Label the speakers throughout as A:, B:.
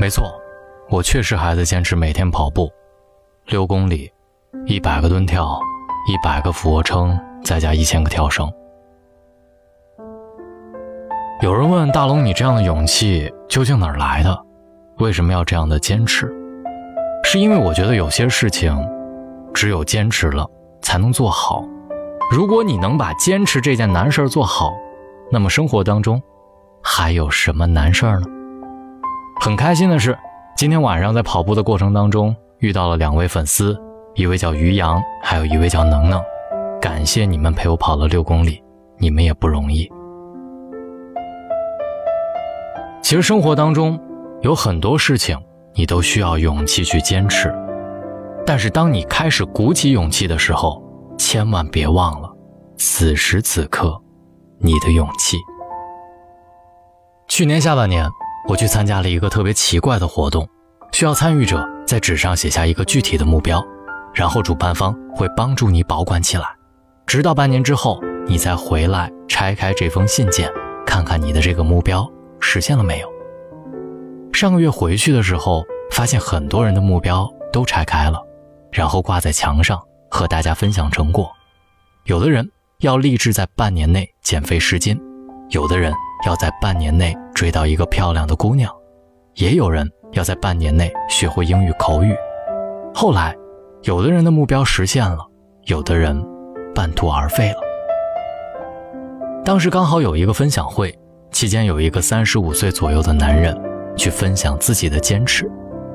A: 没错，我确实还在坚持每天跑步，六公里，一百个蹲跳，一百个俯卧撑，再加一千个跳绳。有人问大龙：“你这样的勇气究竟哪来的？为什么要这样的坚持？”是因为我觉得有些事情，只有坚持了才能做好。如果你能把坚持这件难事儿做好，那么生活当中还有什么难事儿呢？很开心的是，今天晚上在跑步的过程当中遇到了两位粉丝，一位叫于洋，还有一位叫能能。感谢你们陪我跑了六公里，你们也不容易。其实生活当中有很多事情，你都需要勇气去坚持。但是当你开始鼓起勇气的时候，千万别忘了，此时此刻，你的勇气。去年下半年。我去参加了一个特别奇怪的活动，需要参与者在纸上写下一个具体的目标，然后主办方会帮助你保管起来，直到半年之后你再回来拆开这封信件，看看你的这个目标实现了没有。上个月回去的时候，发现很多人的目标都拆开了，然后挂在墙上和大家分享成果。有的人要立志在半年内减肥十斤，有的人。要在半年内追到一个漂亮的姑娘，也有人要在半年内学会英语口语。后来，有的人的目标实现了，有的人半途而废了。当时刚好有一个分享会，期间有一个三十五岁左右的男人去分享自己的坚持。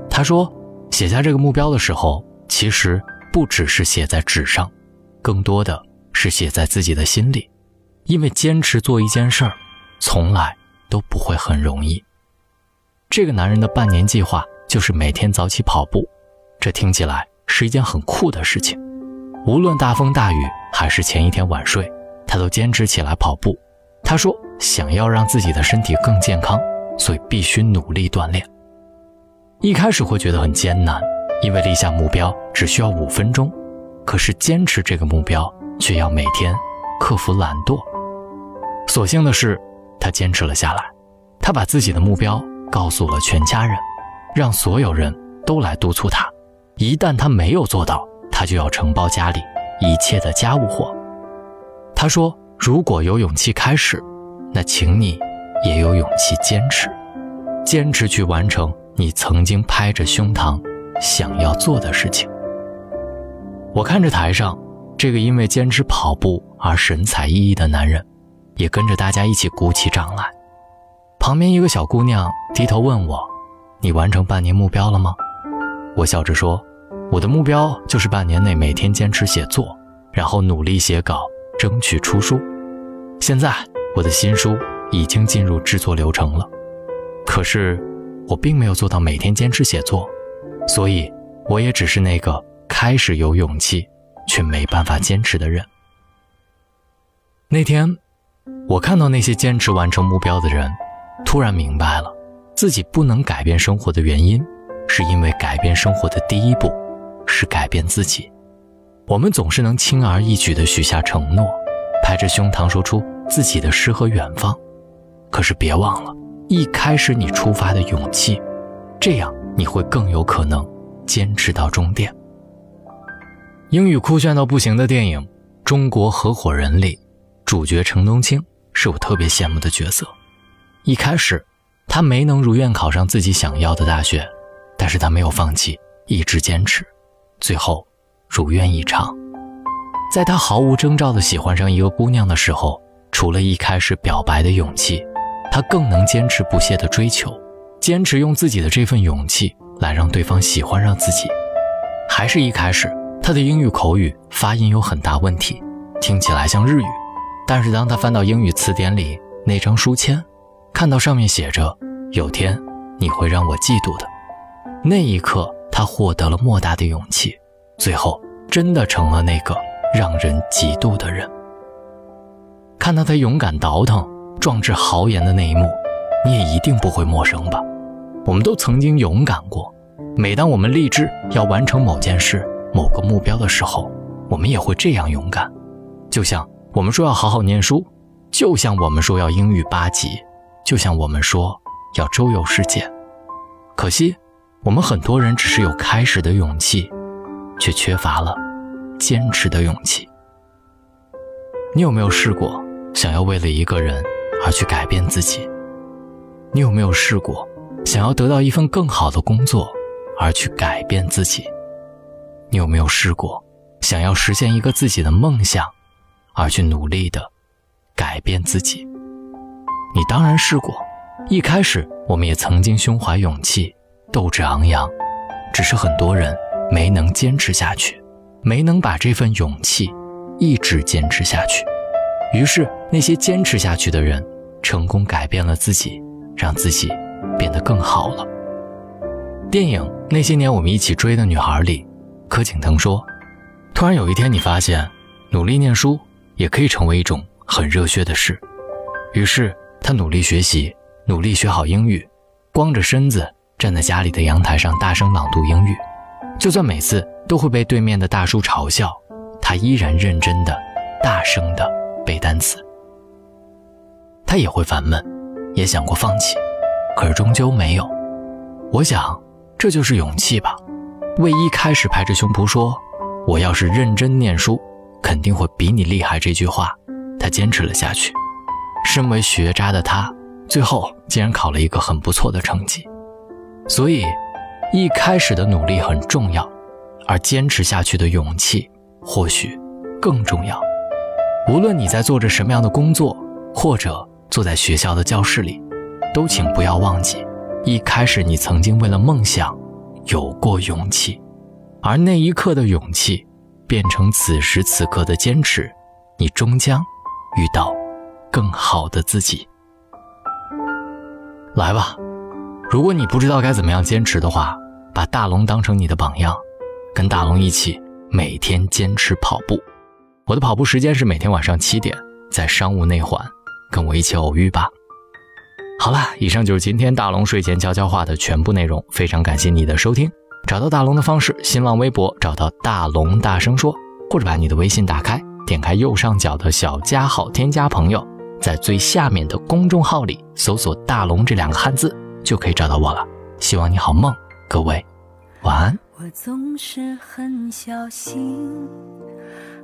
A: 他说，写下这个目标的时候，其实不只是写在纸上，更多的是写在自己的心里，因为坚持做一件事儿。从来都不会很容易。这个男人的半年计划就是每天早起跑步，这听起来是一件很酷的事情。无论大风大雨还是前一天晚睡，他都坚持起来跑步。他说：“想要让自己的身体更健康，所以必须努力锻炼。”一开始会觉得很艰难，因为立下目标只需要五分钟，可是坚持这个目标却要每天克服懒惰。所幸的是。他坚持了下来，他把自己的目标告诉了全家人，让所有人都来督促他。一旦他没有做到，他就要承包家里一切的家务活。他说：“如果有勇气开始，那请你也有勇气坚持，坚持去完成你曾经拍着胸膛想要做的事情。”我看着台上这个因为坚持跑步而神采奕奕的男人。也跟着大家一起鼓起掌来。旁边一个小姑娘低头问我：“你完成半年目标了吗？”我笑着说：“我的目标就是半年内每天坚持写作，然后努力写稿，争取出书。现在我的新书已经进入制作流程了，可是我并没有做到每天坚持写作，所以我也只是那个开始有勇气却没办法坚持的人。”那天。我看到那些坚持完成目标的人，突然明白了，自己不能改变生活的原因，是因为改变生活的第一步是改变自己。我们总是能轻而易举地许下承诺，拍着胸膛说出自己的诗和远方，可是别忘了一开始你出发的勇气，这样你会更有可能坚持到终点。英语酷炫到不行的电影《中国合伙人》里，主角程冬青。是我特别羡慕的角色。一开始，他没能如愿考上自己想要的大学，但是他没有放弃，一直坚持，最后如愿以偿。在他毫无征兆的喜欢上一个姑娘的时候，除了一开始表白的勇气，他更能坚持不懈的追求，坚持用自己的这份勇气来让对方喜欢上自己。还是一开始，他的英语口语发音有很大问题，听起来像日语。但是当他翻到英语词典里那张书签，看到上面写着“有天你会让我嫉妒的”，那一刻他获得了莫大的勇气，最后真的成了那个让人嫉妒的人。看到他勇敢倒腾、壮志豪言的那一幕，你也一定不会陌生吧？我们都曾经勇敢过，每当我们立志要完成某件事、某个目标的时候，我们也会这样勇敢，就像。我们说要好好念书，就像我们说要英语八级，就像我们说要周游世界。可惜，我们很多人只是有开始的勇气，却缺乏了坚持的勇气。你有没有试过想要为了一个人而去改变自己？你有没有试过想要得到一份更好的工作而去改变自己？你有没有试过想要实现一个自己的梦想而去努力的改变自己？你当然试过。一开始，我们也曾经胸怀勇气，斗志昂扬，只是很多人没能坚持下去，没能把这份勇气一直坚持下去。于是，那些坚持下去的人，成功改变了自己，让自己变得更好了。电影《那些年我们一起追的女孩》里，柯景腾说：“突然有一天，你发现，努力念书也可以成为一种很热血的事。”于是，他努力学习。努力学好英语，光着身子站在家里的阳台上大声朗读英语，就算每次都会被对面的大叔嘲笑，他依然认真的、大声的背单词。他也会烦闷，也想过放弃，可是终究没有。我想，这就是勇气吧。为一开始拍着胸脯说“我要是认真念书，肯定会比你厉害”这句话，他坚持了下去。身为学渣的他。最后竟然考了一个很不错的成绩，所以一开始的努力很重要，而坚持下去的勇气或许更重要。无论你在做着什么样的工作，或者坐在学校的教室里，都请不要忘记，一开始你曾经为了梦想有过勇气，而那一刻的勇气变成此时此刻的坚持，你终将遇到更好的自己。来吧，如果你不知道该怎么样坚持的话，把大龙当成你的榜样，跟大龙一起每天坚持跑步。我的跑步时间是每天晚上七点，在商务内环，跟我一起偶遇吧。好了，以上就是今天大龙睡前悄悄话的全部内容，非常感谢你的收听。找到大龙的方式：新浪微博找到大龙大声说，或者把你的微信打开，点开右上角的小加号，添加朋友。在最下面的公众号里搜索“大龙”这两个汉字，就可以找到我了。希望你好梦，各位晚安。
B: 我总是很小心，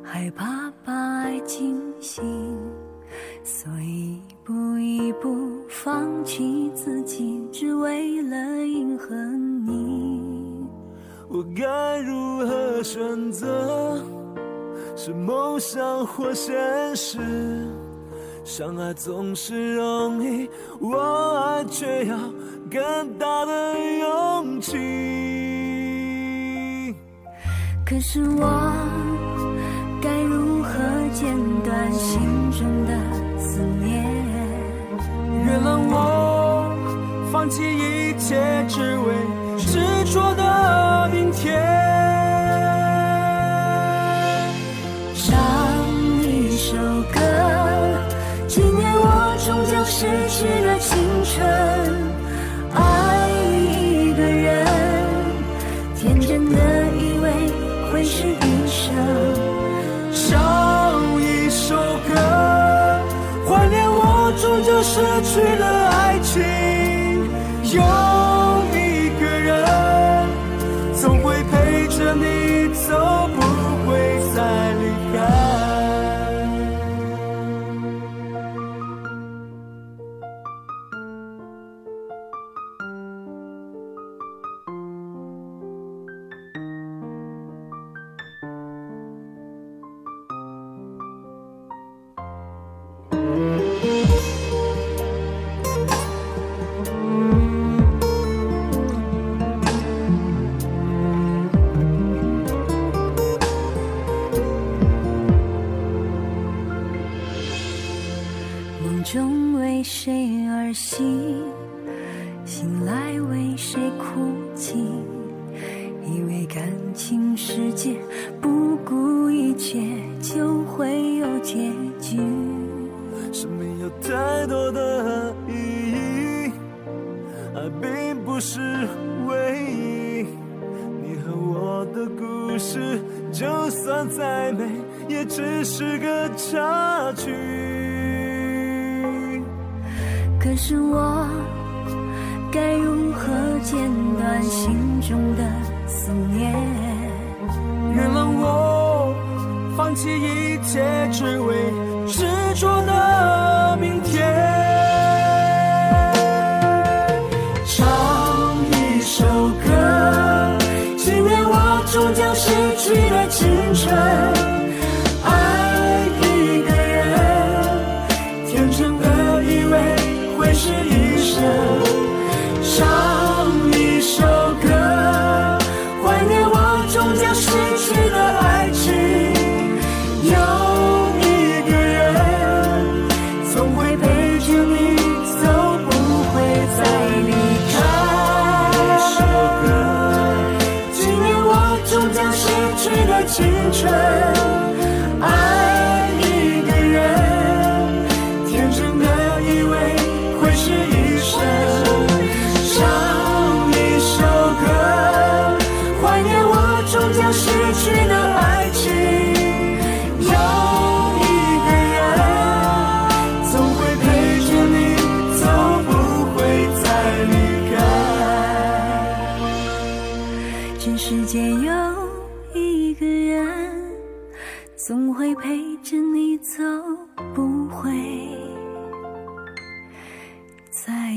B: 害怕把爱惊醒，所以一步一步放弃自己，只为了迎合你。
C: 我该如何选择？是梦想或现实？相爱总是容易，我爱却要更大的勇气。
B: 可是我该如何剪断心中的思念？
C: 原谅我，放弃一切，只为
B: 失去了青春，爱一个人，天真的以为会是一生。
C: 唱一首歌，怀念我终究失去了爱情。有为
B: 谁而醒？醒来为谁哭泣？以为感情世界不顾一切就会有结局。
C: 生命有太多的意义，爱并不是唯一。你和我的故事，就算再美，也只是个插曲。
B: 可是我
C: 该如何剪断心中的思念？
B: 原谅我放弃一切只为执着的 true.
C: 这世界有一个人总会陪着你走不会再